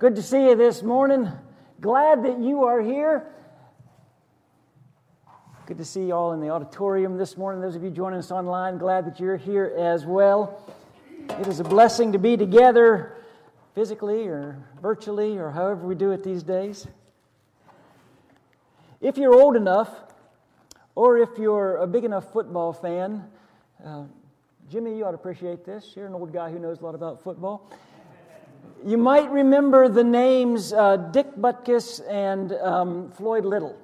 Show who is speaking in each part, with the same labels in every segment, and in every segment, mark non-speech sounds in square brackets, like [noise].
Speaker 1: Good to see you this morning. Glad that you are here. Good to see you all in the auditorium this morning. Those of you joining us online, glad that you're here as well. It is a blessing to be together physically or virtually or however we do it these days. If you're old enough, or if you're a big enough football fan, uh, Jimmy, you ought to appreciate this. You're an old guy who knows a lot about football. You might remember the names uh, Dick Butkus and um, Floyd Little,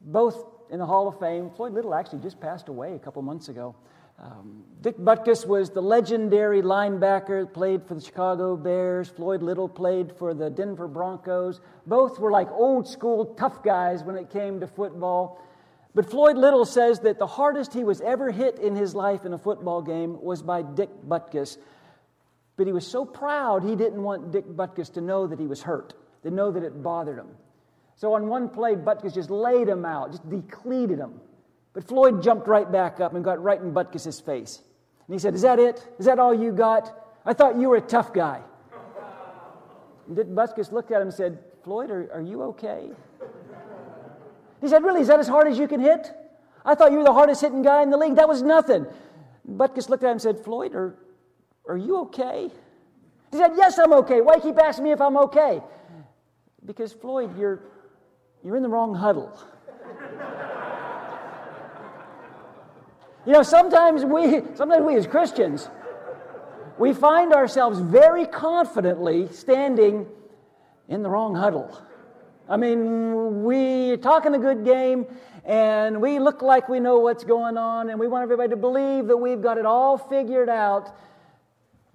Speaker 1: both in the Hall of Fame. Floyd Little actually just passed away a couple months ago. Um, Dick Butkus was the legendary linebacker, played for the Chicago Bears. Floyd Little played for the Denver Broncos. Both were like old school tough guys when it came to football. But Floyd Little says that the hardest he was ever hit in his life in a football game was by Dick Butkus. But he was so proud he didn't want Dick Butkus to know that he was hurt, to know that it bothered him. So on one play, Butkus just laid him out, just decleated him. But Floyd jumped right back up and got right in Butkus's face. And he said, Is that it? Is that all you got? I thought you were a tough guy. And Dick Butkus looked at him and said, Floyd, are, are you okay? He said, Really, is that as hard as you can hit? I thought you were the hardest hitting guy in the league. That was nothing. Butkus looked at him and said, Floyd, are, are you okay? He said, Yes, I'm okay. Why keep asking me if I'm okay? Because, Floyd, you're, you're in the wrong huddle. you know, sometimes we, sometimes we as Christians, we find ourselves very confidently standing in the wrong huddle. I mean, we talking a good game and we look like we know what's going on and we want everybody to believe that we've got it all figured out,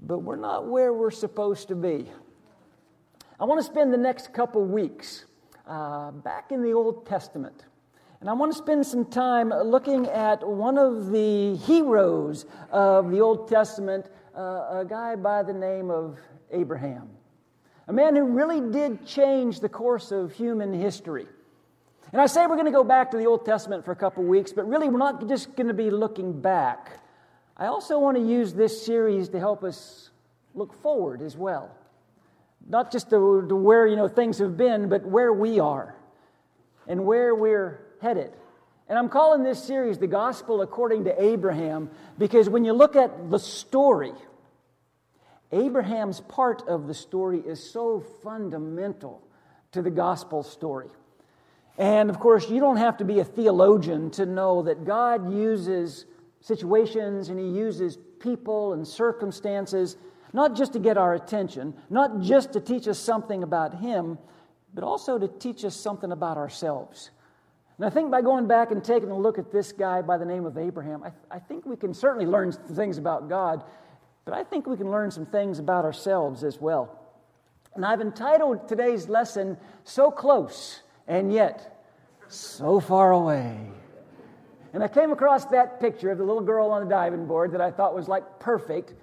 Speaker 1: but we're not where we're supposed to be. I want to spend the next couple weeks uh, back in the Old Testament. And I want to spend some time looking at one of the heroes of the Old Testament, uh, a guy by the name of Abraham a man who really did change the course of human history. And I say we're going to go back to the Old Testament for a couple weeks, but really we're not just going to be looking back. I also want to use this series to help us look forward as well. Not just to, to where you know things have been, but where we are and where we're headed. And I'm calling this series The Gospel According to Abraham because when you look at the story, Abraham's part of the story is so fundamental to the gospel story. And of course, you don't have to be a theologian to know that God uses situations and He uses people and circumstances not just to get our attention, not just to teach us something about Him, but also to teach us something about ourselves. And I think by going back and taking a look at this guy by the name of Abraham, I, I think we can certainly learn some things about God, but I think we can learn some things about ourselves as well. And I've entitled today's lesson, So Close and Yet So Far Away. And I came across that picture of the little girl on the diving board that I thought was like perfect.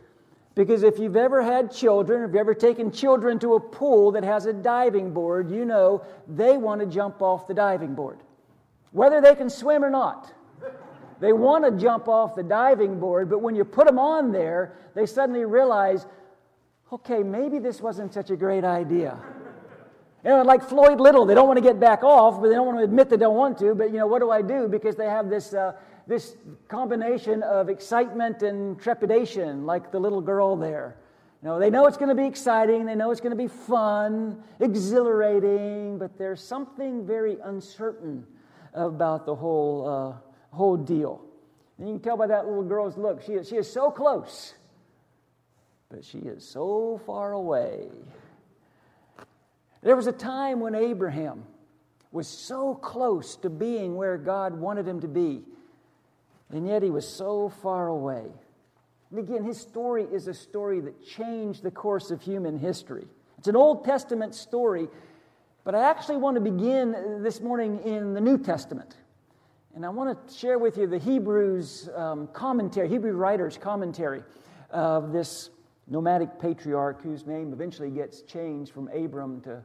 Speaker 1: Because if you've ever had children, if you've ever taken children to a pool that has a diving board, you know they want to jump off the diving board, whether they can swim or not. They want to jump off the diving board, but when you put them on there, they suddenly realize, okay, maybe this wasn't such a great idea. You know, like Floyd Little, they don't want to get back off, but they don't want to admit they don't want to. But you know, what do I do? Because they have this uh, this combination of excitement and trepidation, like the little girl there. You know, they know it's going to be exciting, they know it's going to be fun, exhilarating, but there's something very uncertain about the whole uh, whole deal. And you can tell by that little girl's look, she is, she is so close, but she is so far away. There was a time when Abraham was so close to being where God wanted him to be, and yet he was so far away. And again, his story is a story that changed the course of human history. It's an Old Testament story, but I actually want to begin this morning in the New Testament. And I want to share with you the Hebrews um, commentary, Hebrew writer's commentary of this nomadic patriarch whose name eventually gets changed from Abram to,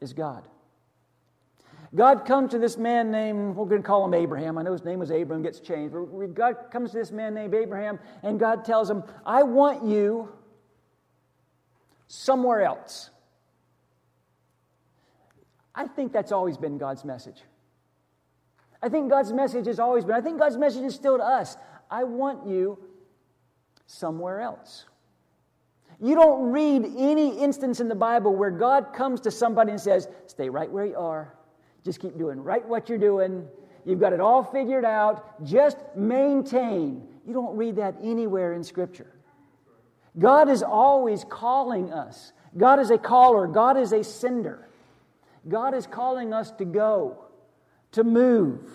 Speaker 1: is God. God comes to this man named, we're going to call him Abraham. I know his name was Abraham, gets changed. But God comes to this man named Abraham, and God tells him, I want you somewhere else. I think that's always been God's message. I think God's message has always been, I think God's message is still to us. I want you somewhere else. You don't read any instance in the Bible where God comes to somebody and says, Stay right where you are. Just keep doing right what you're doing. You've got it all figured out. Just maintain. You don't read that anywhere in Scripture. God is always calling us. God is a caller, God is a sender. God is calling us to go, to move.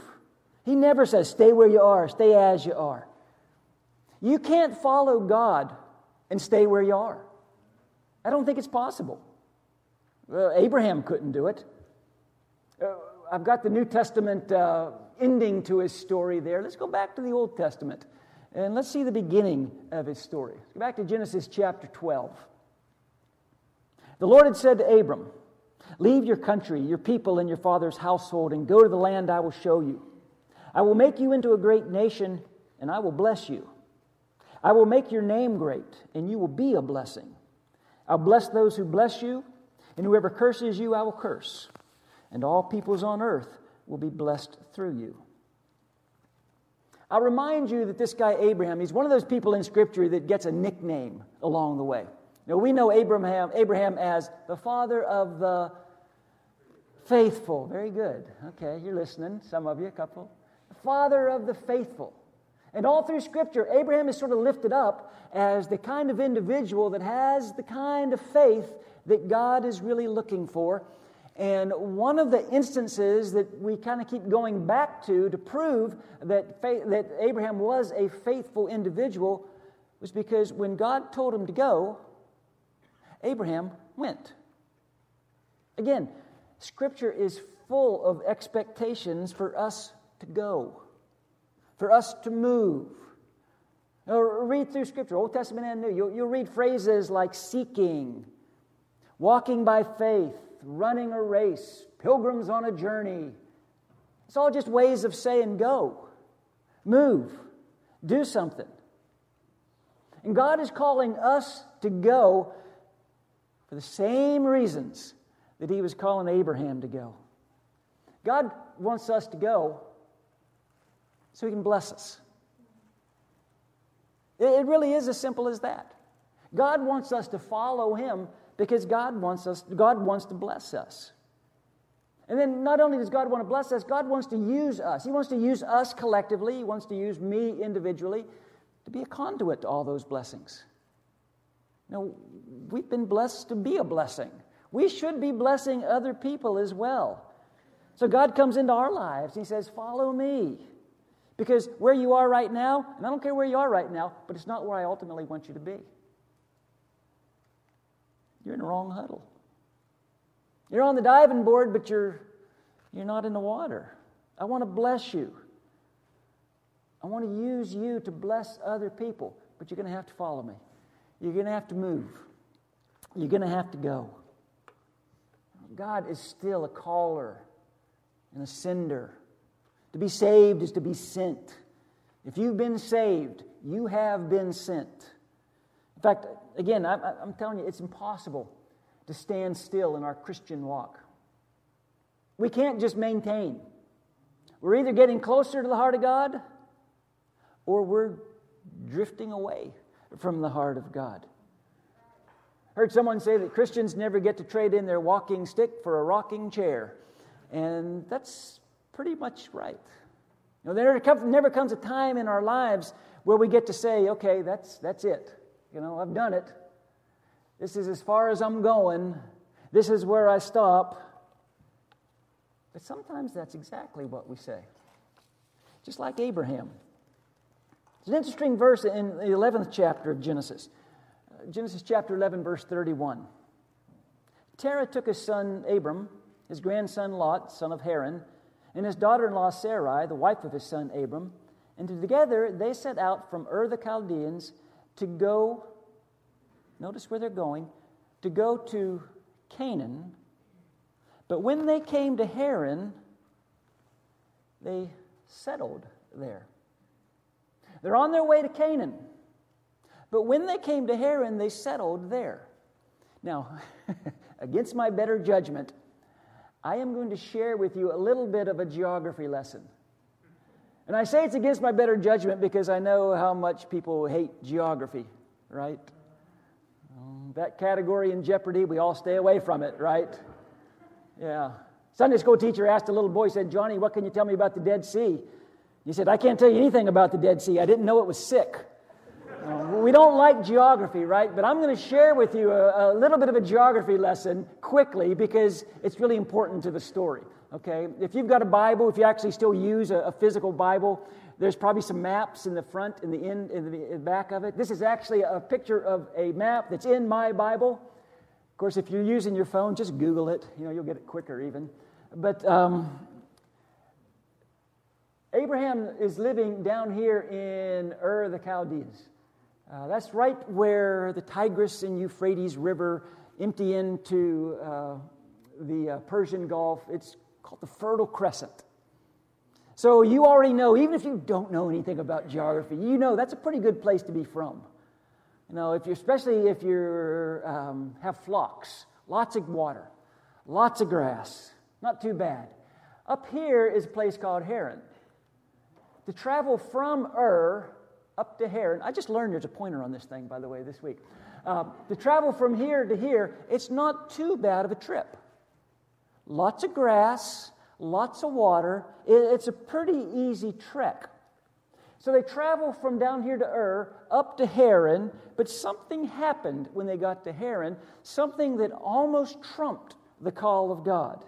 Speaker 1: He never says, stay where you are, stay as you are. You can't follow God and stay where you are. I don't think it's possible. Abraham couldn't do it. Uh, I've got the New Testament uh, ending to his story there. Let's go back to the Old Testament and let's see the beginning of his story. Let's go back to Genesis chapter 12. The Lord had said to Abram, Leave your country, your people, and your father's household, and go to the land I will show you. I will make you into a great nation, and I will bless you. I will make your name great, and you will be a blessing. I'll bless those who bless you, and whoever curses you, I will curse. And all peoples on earth will be blessed through you. I'll remind you that this guy, Abraham, he's one of those people in Scripture that gets a nickname along the way. Now, we know Abraham, Abraham as the father of the faithful. Very good. Okay, you're listening, some of you, a couple. The father of the faithful. And all through Scripture, Abraham is sort of lifted up as the kind of individual that has the kind of faith that God is really looking for. And one of the instances that we kind of keep going back to to prove that, faith, that Abraham was a faithful individual was because when God told him to go, Abraham went. Again, Scripture is full of expectations for us to go, for us to move. Now, read through Scripture, Old Testament and New. You'll, you'll read phrases like seeking, walking by faith, running a race, pilgrims on a journey. It's all just ways of saying go, move, do something. And God is calling us to go for the same reasons that he was calling Abraham to go. God wants us to go so he can bless us. It really is as simple as that. God wants us to follow him because God wants us God wants to bless us. And then not only does God want to bless us, God wants to use us. He wants to use us collectively, he wants to use me individually to be a conduit to all those blessings. Now, we've been blessed to be a blessing. We should be blessing other people as well. So God comes into our lives. He says, Follow me. Because where you are right now, and I don't care where you are right now, but it's not where I ultimately want you to be. You're in the wrong huddle. You're on the diving board, but you're, you're not in the water. I want to bless you. I want to use you to bless other people, but you're going to have to follow me. You're going to have to move. You're going to have to go. God is still a caller and a sender. To be saved is to be sent. If you've been saved, you have been sent. In fact, again, I'm, I'm telling you, it's impossible to stand still in our Christian walk. We can't just maintain. We're either getting closer to the heart of God or we're drifting away from the heart of God. Heard someone say that Christians never get to trade in their walking stick for a rocking chair. And that's pretty much right. You know, there never comes a time in our lives where we get to say, okay, that's, that's it. You know, I've done it. This is as far as I'm going. This is where I stop. But sometimes that's exactly what we say. Just like Abraham. It's an interesting verse in the 11th chapter of Genesis. Uh, Genesis chapter 11, verse 31. Terah took his son Abram, his grandson Lot, son of Haran, and his daughter in law Sarai, the wife of his son Abram, and together they set out from Ur the Chaldeans to go, notice where they're going, to go to Canaan. But when they came to Haran, they settled there. They're on their way to Canaan. But when they came to Haran, they settled there. Now, [laughs] against my better judgment, I am going to share with you a little bit of a geography lesson. And I say it's against my better judgment because I know how much people hate geography, right? Um, that category in jeopardy, we all stay away from it, right? Yeah. Sunday school teacher asked a little boy, said, Johnny, what can you tell me about the Dead Sea? He said, I can't tell you anything about the Dead Sea. I didn't know it was sick. We don't like geography, right? But I'm going to share with you a, a little bit of a geography lesson quickly because it's really important to the story. Okay? If you've got a Bible, if you actually still use a, a physical Bible, there's probably some maps in the front, in the end, in the, back of it. This is actually a picture of a map that's in my Bible. Of course, if you're using your phone, just Google it. You know, you'll get it quicker even. But um, Abraham is living down here in Ur the Chaldees. Uh, that's right where the Tigris and Euphrates River empty into uh, the uh, Persian Gulf. It's called the Fertile Crescent. So you already know, even if you don't know anything about geography, you know that's a pretty good place to be from. You know, if you especially if you um, have flocks, lots of water, lots of grass, not too bad. Up here is a place called Haran. To travel from Ur up to Haran, I just learned there's a pointer on this thing, by the way, this week. Uh, to travel from here to here, it's not too bad of a trip lots of grass, lots of water. It's a pretty easy trek. So they travel from down here to Ur up to Haran, but something happened when they got to Haran, something that almost trumped the call of God.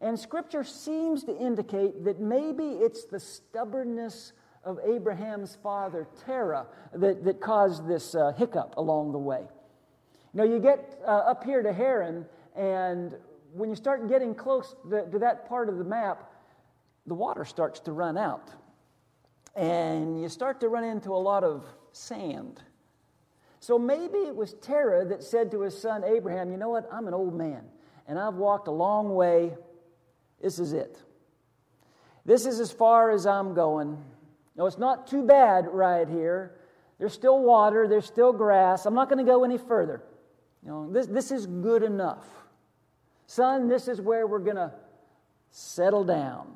Speaker 1: And scripture seems to indicate that maybe it's the stubbornness of Abraham's father, Terah, that, that caused this uh, hiccup along the way. Now, you get uh, up here to Haran, and when you start getting close to, to that part of the map, the water starts to run out. And you start to run into a lot of sand. So maybe it was Terah that said to his son Abraham, You know what? I'm an old man, and I've walked a long way. This is it. This is as far as I'm going. No, it's not too bad right here. There's still water, there's still grass. I'm not going to go any further. You know, this, this is good enough. Son, this is where we're going to settle down.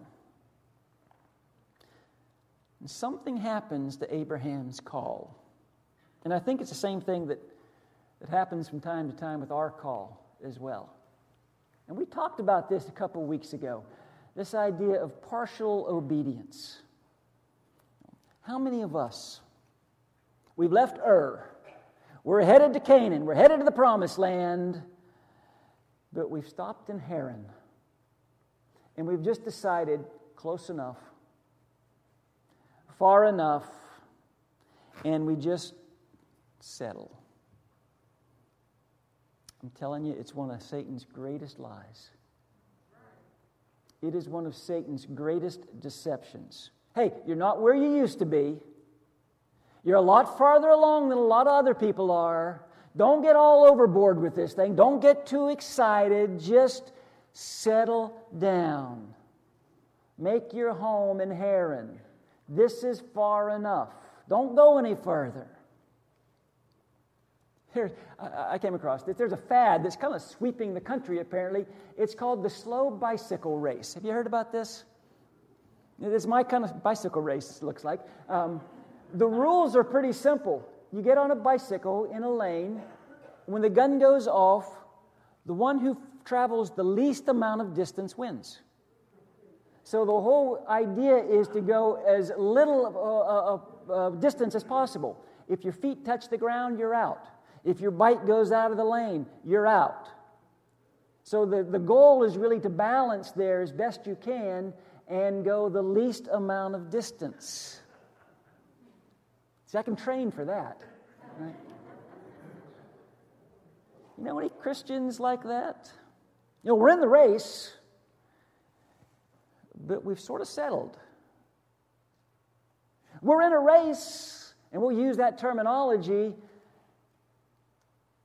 Speaker 1: And something happens to Abraham's call. And I think it's the same thing that, that happens from time to time with our call as well. And we talked about this a couple weeks ago this idea of partial obedience. How many of us, we've left Ur, we're headed to Canaan, we're headed to the promised land, but we've stopped in Haran and we've just decided close enough, far enough, and we just settle. I'm telling you, it's one of Satan's greatest lies. It is one of Satan's greatest deceptions. Hey, you're not where you used to be. You're a lot farther along than a lot of other people are. Don't get all overboard with this thing. Don't get too excited. Just settle down. Make your home in Haran. This is far enough. Don't go any further. Here, I came across this. There's a fad that's kind of sweeping the country, apparently. It's called the slow bicycle race. Have you heard about this? It's my kind of bicycle race, looks like. Um, the rules are pretty simple you get on a bicycle in a lane. When the gun goes off, the one who travels the least amount of distance wins. So the whole idea is to go as little uh, uh, uh, distance as possible. If your feet touch the ground, you're out. If your bike goes out of the lane, you're out. So the, the goal is really to balance there as best you can and go the least amount of distance. See, I can train for that. Right? You know any Christians like that? You know, we're in the race, but we've sort of settled. We're in a race, and we'll use that terminology,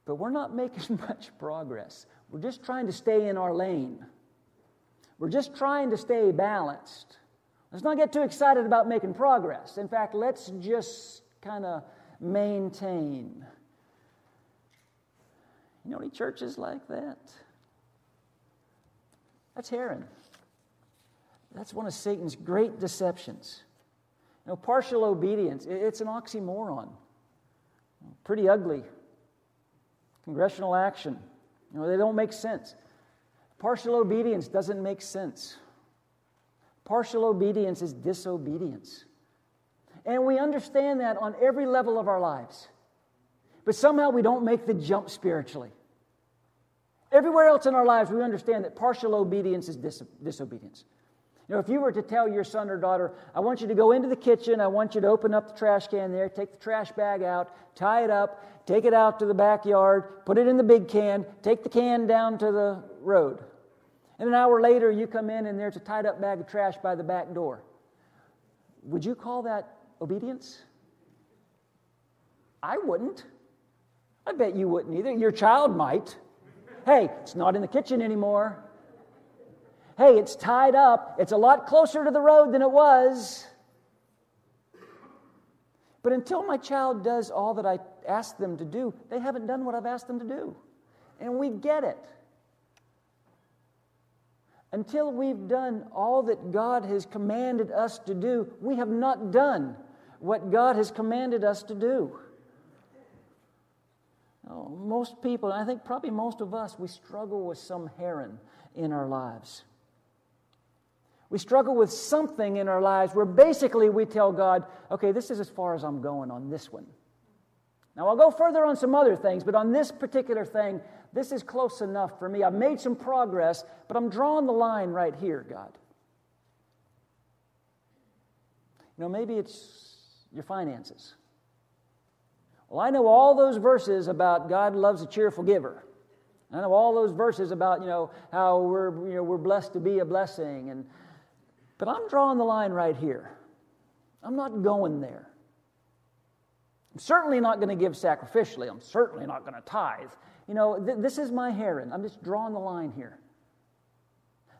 Speaker 1: but we're not [laughs] making much progress. We're just trying to stay in our lane. We're just trying to stay balanced. Let's not get too excited about making progress. In fact, let's just kind of maintain. You know any churches like that? That's Haran. That's one of Satan's great deceptions. You know, partial obedience, it's an oxymoron. Pretty ugly. Congressional action, you know, they don't make sense. Partial obedience doesn't make sense. Partial obedience is disobedience. And we understand that on every level of our lives. But somehow we don't make the jump spiritually. Everywhere else in our lives, we understand that partial obedience is dis- disobedience. You know, if you were to tell your son or daughter, I want you to go into the kitchen, I want you to open up the trash can there, take the trash bag out, tie it up, take it out to the backyard, put it in the big can, take the can down to the road. And an hour later, you come in and there's a tied up bag of trash by the back door. Would you call that obedience? I wouldn't. I bet you wouldn't either. Your child might. Hey, it's not in the kitchen anymore. Hey, it's tied up. It's a lot closer to the road than it was. But until my child does all that I ask them to do, they haven't done what I've asked them to do. And we get it. Until we've done all that God has commanded us to do, we have not done what God has commanded us to do. Oh, most people, I think probably most of us, we struggle with some Haran in our lives. We struggle with something in our lives where basically we tell God, okay, this is as far as I'm going on this one. Now, I'll go further on some other things, but on this particular thing, this is close enough for me. I've made some progress, but I'm drawing the line right here, God. You know, maybe it's your finances. Well, I know all those verses about God loves a cheerful giver. I know all those verses about, you know, how we're, you know, we're blessed to be a blessing. And, but I'm drawing the line right here. I'm not going there. I'm certainly not going to give sacrificially. I'm certainly not going to tithe. You know, th- this is my Haran. I'm just drawing the line here.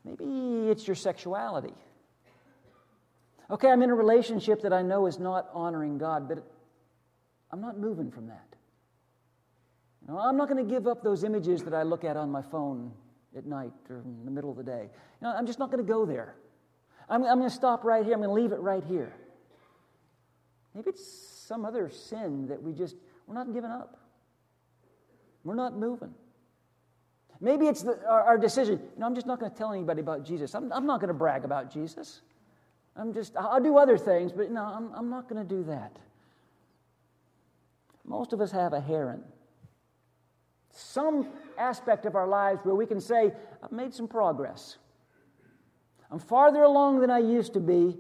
Speaker 1: Maybe it's your sexuality. Okay, I'm in a relationship that I know is not honoring God, but I'm not moving from that. You know, I'm not going to give up those images that I look at on my phone at night or in the middle of the day. You know, I'm just not going to go there. I'm, I'm going to stop right here. I'm going to leave it right here. Maybe it's some other sin that we just, we're not giving up. We're not moving. Maybe it's the, our, our, decision. You know, I'm just not going to tell anybody about Jesus. I'm, I'm not going to brag about Jesus. I'm just, I'll do other things, but no, I'm, I'm not going to do that. Most of us have a Haran. Some aspect of our lives where we can say, I've made some progress. I'm farther along than I used to be.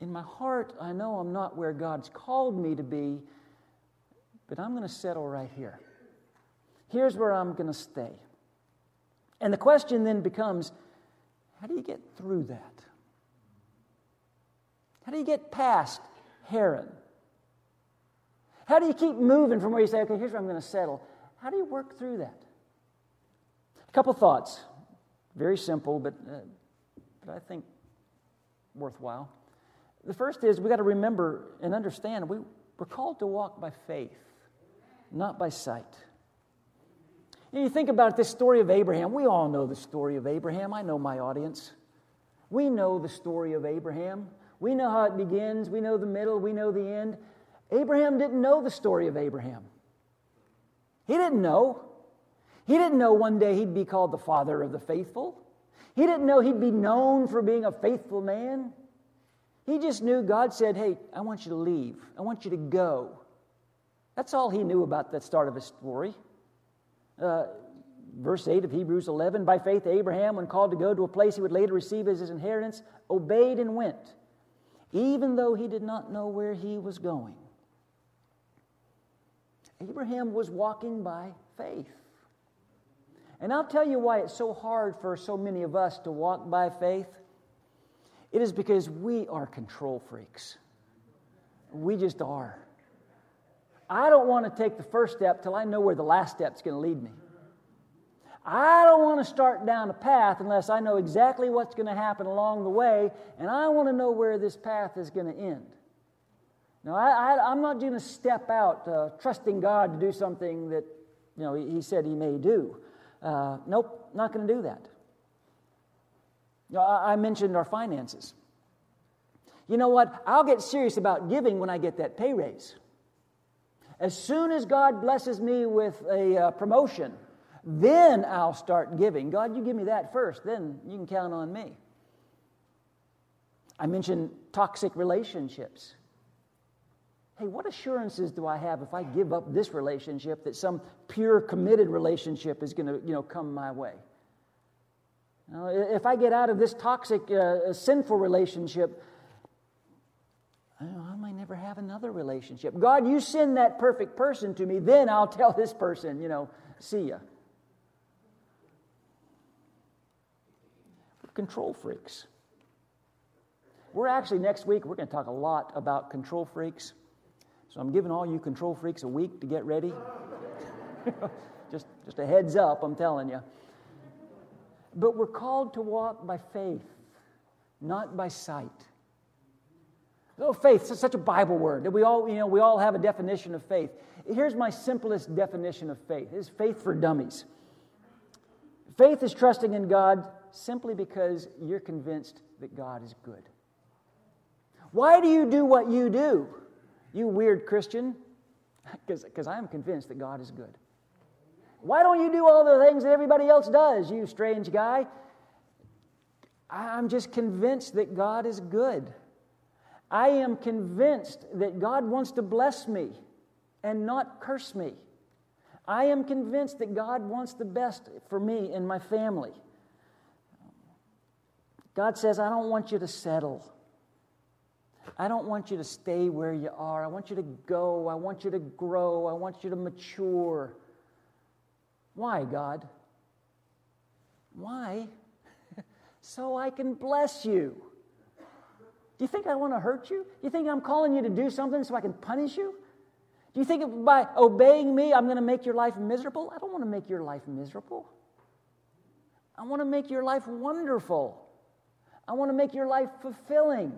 Speaker 1: In my heart, I know I'm not where God's called me to be, but I'm going to settle right here. Here's where I'm going to stay. And the question then becomes how do you get through that? How do you get past Haran? How do you keep moving from where you say, okay, here's where I'm going to settle? How do you work through that? A couple thoughts. Very simple, but, uh, but I think worthwhile. The first is we got to remember and understand we, we're called to walk by faith, not by sight. You, you think about this story of Abraham. We all know the story of Abraham. I know my audience. We know the story of Abraham. We know how it begins. We know the middle. We know the end. Abraham didn't know the story of Abraham. He didn't know. He didn't know one day he'd be called the father of the faithful. He didn't know he'd be known for being a faithful man. He just knew God said, Hey, I want you to leave. I want you to go. That's all he knew about the start of his story. Uh, verse 8 of Hebrews 11 By faith, Abraham, when called to go to a place he would later receive as his inheritance, obeyed and went, even though he did not know where he was going. Abraham was walking by faith. And I'll tell you why it's so hard for so many of us to walk by faith. It is because we are control freaks. We just are. I don't want to take the first step till I know where the last step's going to lead me. I don't want to start down a path unless I know exactly what's going to happen along the way, and I want to know where this path is going to end. Now, I, am not going to step out uh, trusting God to do something that you know, he, he said he may do. Uh, nope, not going to do that. You know, I, I mentioned our finances. You know what? I'll get serious about giving when I get that pay raise. As soon as God blesses me with a uh, promotion, then I'll start giving. God, you give me that first, then you can count on me. I mentioned toxic relationships. Hey, what assurances do I have if I give up this relationship that some pure, committed relationship is going to you know, come my way? Now, if I get out of this toxic, uh, sinful relationship, I, might never have another relationship. God, you send that perfect person to me, then I'll [laughs] tell this person, you know, see ya. control freaks. We're actually, next week, we're going to talk a lot about control freaks. So I'm giving all you control freaks a week to get ready. [laughs] just, just a heads up, I'm telling you. But we're called to walk by faith, not by sight. Oh, faith, such a Bible word that we all, you know, we all have a definition of faith. Here's my simplest definition of faith. It's faith for dummies. Faith is trusting in God simply because you're convinced that God is good. Why do you do what you do, you weird Christian? [laughs] Because I am convinced that God is good. Why don't you do all the things that everybody else does, you strange guy? I'm just convinced that God is good. I am convinced that God wants to bless me and not curse me. I am convinced that God wants the best for me and my family. God says, I don't want you to settle. I don't want you to stay where you are. I want you to go. I want you to grow. I want you to mature. Why, God? Why? [laughs] so I can bless you. Do you think I want to hurt you? Do you think I'm calling you to do something so I can punish you? Do you think by obeying me, I'm going to make your life miserable? I don't want to make your life miserable. I want to make your life wonderful. I want to make your life fulfilling.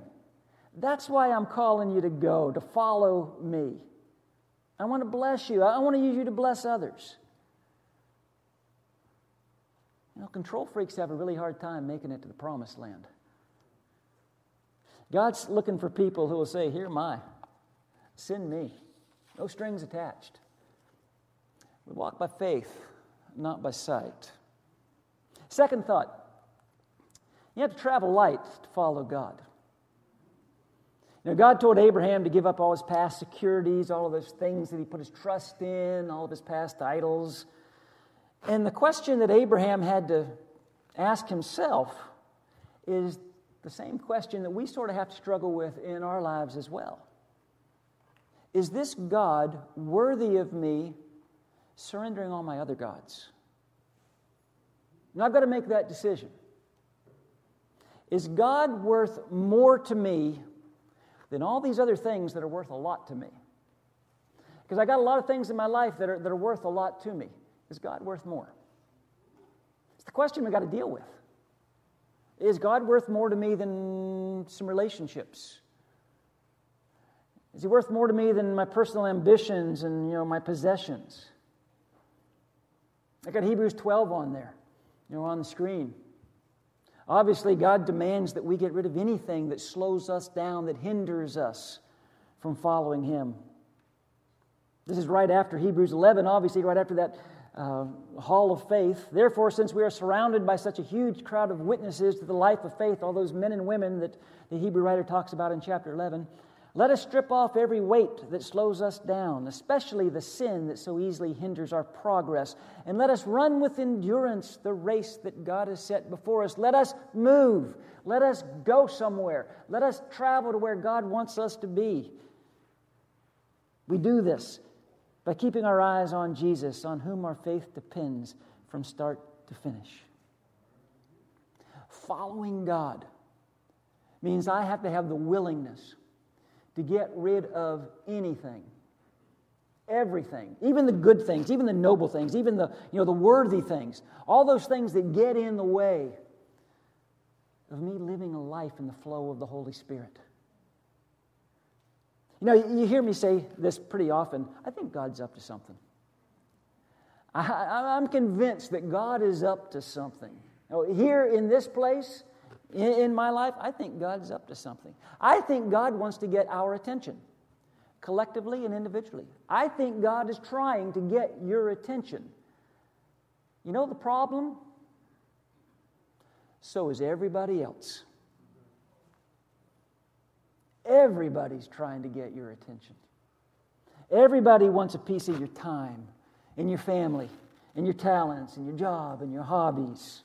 Speaker 1: That's why I'm calling you to go, to follow me. I want to bless you. I want to use you to bless others. You know, control freaks have a really hard time making it to the promised land. God's looking for people who will say, Here am I. Send me. No strings attached. We walk by faith, not by sight. Second thought you have to travel light to follow God. Now, God told Abraham to give up all his past securities, all of those things that he put his trust in, all of his past idols. And the question that Abraham had to ask himself is the same question that we sort of have to struggle with in our lives as well. Is this God worthy of me surrendering all my other gods? Now I've got to make that decision. Is God worth more to me than all these other things that are worth a lot to me? Because I got a lot of things in my life that are, that are worth a lot to me. Is God worth more? It's the question we got to deal with. Is God worth more to me than some relationships? Is he worth more to me than my personal ambitions and you know my possessions? I got Hebrews 12 on there, you know, on the screen. Obviously, God demands that we get rid of anything that slows us down, that hinders us from following Him. This is right after Hebrews 11, obviously, right after that uh, hall of faith. Therefore, since we are surrounded by such a huge crowd of witnesses to the life of faith, all those men and women that the Hebrew writer talks about in chapter 11, let us strip off every weight that slows us down, especially the sin that so easily hinders our progress. And let us run with endurance the race that God has set before us. Let us move. Let us go somewhere. Let us travel to where God wants us to be. We do this by keeping our eyes on Jesus, on whom our faith depends from start to finish. Following God means I have to have the willingness to get rid of anything, everything, even the good things, even the noble things, even the, you know, the worthy things, all those things that get in the way of me living a life in the flow of the Holy Spirit. You know, you hear me say this pretty often. I think God's up to something. I, am convinced that God is up to something. Oh, here in this place, in, in my life, I think God's up to something. I think God wants to get our attention, collectively and individually. I think God is trying to get your attention. You know the problem? So is everybody else. Everybody's trying to get your attention. Everybody wants a piece of your time and your family and your talents and your job and your hobbies.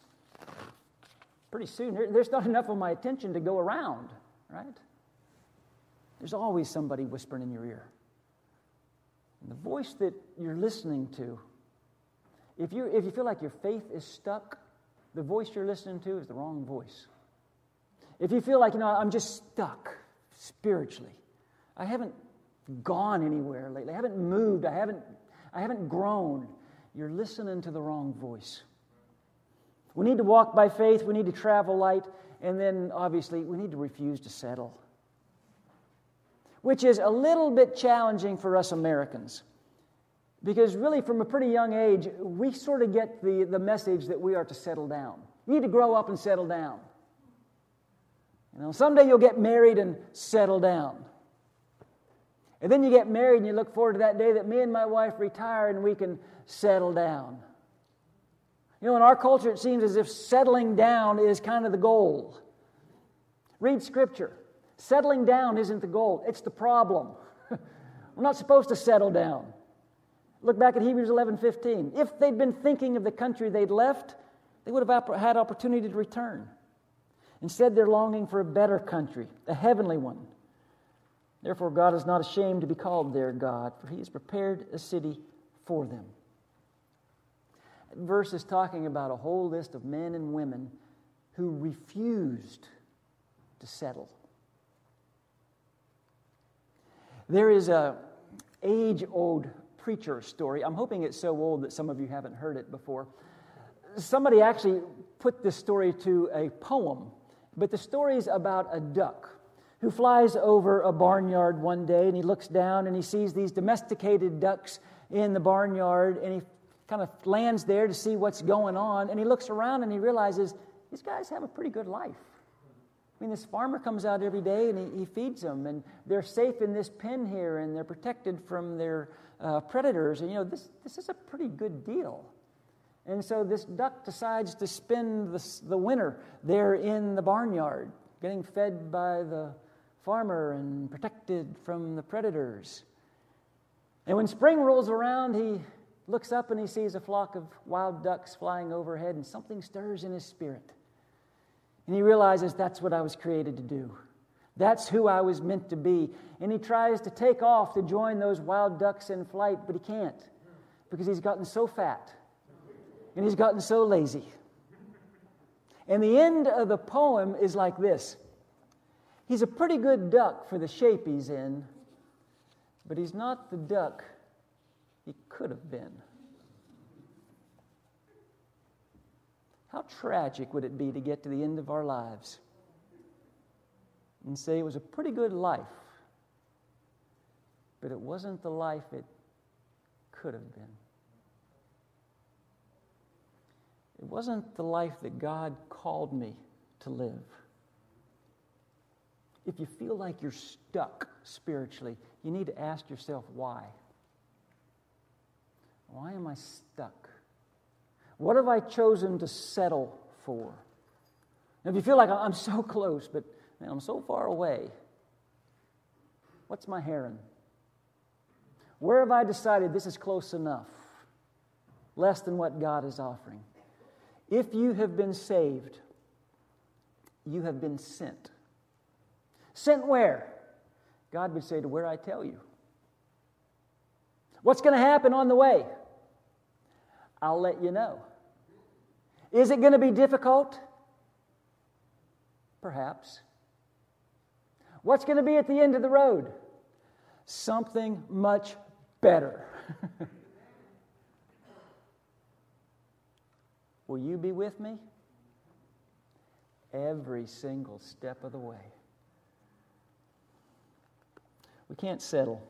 Speaker 1: Pretty soon, there's not enough of my attention to go around, right? There's always somebody whispering in your ear. And the voice that you're listening to, if you, if you feel like your faith is stuck, the voice you're listening to is the wrong voice. If you feel like, you know, I'm just stuck spiritually, I haven't gone anywhere lately, I haven't moved, I haven't, I haven't grown, you're listening to the wrong voice. We need to walk by faith, we need to travel light, and then obviously we need to refuse to settle. Which is a little bit challenging for us Americans. Because really, from a pretty young age, we sort of get the, the message that we are to settle down. You need to grow up and settle down. You know, someday you'll get married and settle down. And then you get married and you look forward to that day that me and my wife retire and we can settle down. You know, in our culture, it seems as if settling down is kind of the goal. Read Scripture. Settling down isn't the goal, it's the problem. [laughs] We're not supposed to settle down. Look back at Hebrews 11 15. If they'd been thinking of the country they'd left, they would have had opportunity to return. Instead, they're longing for a better country, a heavenly one. Therefore, God is not ashamed to be called their God, for He has prepared a city for them. Verse is talking about a whole list of men and women who refused to settle. There is a age-old preacher story. I'm hoping it's so old that some of you haven't heard it before. Somebody actually put this story to a poem, but the story is about a duck who flies over a barnyard one day and he looks down and he sees these domesticated ducks in the barnyard and he kind of lands there to see what's going on and he looks around and he realizes these guys have a pretty good life. I mean, this farmer comes out every day and he, he feeds them, and they're safe in this pen here, and they're protected from their uh, predators. And, you know, this, this is a pretty good deal. And so this duck decides to spend the, the winter there in the barnyard, getting fed by the farmer and protected from the predators. And when spring rolls around, he looks up and he sees a flock of wild ducks flying overhead, and something stirs in his spirit. And he realizes that's what I was created to do. That's who I was meant to be. And he tries to take off to join those wild ducks in flight, but he can't because he's gotten so fat and he's gotten so lazy. And the end of the poem is like this He's a pretty good duck for the shape he's in, but he's not the duck he could have been. How tragic would it be to get to the end of our lives and say it was a pretty good life, but it wasn't the life it could have been? It wasn't the life that God called me to live if you feel like you're stuck spiritually, you need to ask yourself why. Why am I stuck? What have I chosen to settle for? if you feel like I'm so [laughs] close, but man, I'm so far away, what's my Haran? Where have I decided this is close enough, less than what God is offering? If you have been saved, you have been sent. Sent where? God would say, To where I tell you. What's going to happen on the way? I'll let you know. Is it going to be difficult? Perhaps. What's going to be at the end of the road? Something much better. [laughs] Will you be with me? Every single step of the way. We can't settle.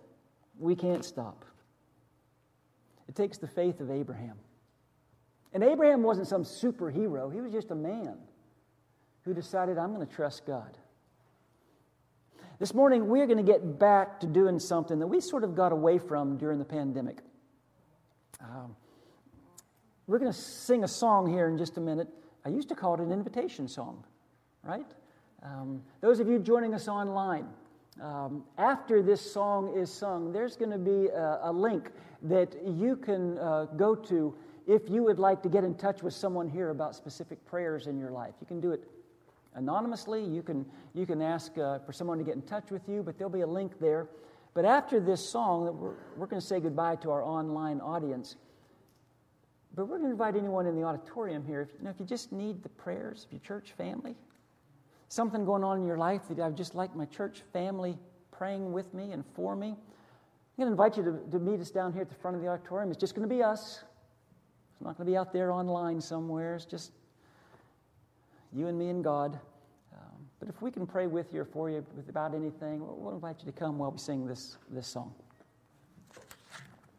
Speaker 1: We can't stop. It takes the faith of Abraham. And Abraham wasn't some superhero, he was just a man who decided, I'm going to trust God. This morning, we're going to get back to doing something that we sort of got away from during the pandemic. Um, we're going to sing a song here in just a minute. I used to call it an invitation song, right? Um, those of you joining us online, um, after this song is sung, there's going to be a, a, link that you can uh, go to if you would like to get in touch with someone here about specific prayers in your life. You can do it anonymously. You can, you can ask uh, for someone to get in touch with you, but there'll be a link there. But after this song, we're, we're going to say goodbye to our online audience. But we're going to invite anyone in the auditorium here. If you, know, if you just need the prayers of your church family, something going on in your life that I'd just like my church family praying with me and for me, I'm going to invite you to, to meet us down here at the front of the auditorium. It's just going to be us. It's not going to be out there online somewhere. It's just you and me and God. Um, but if we can pray with you or for you about anything, we'll, we'll invite you to come while we sing this, this song.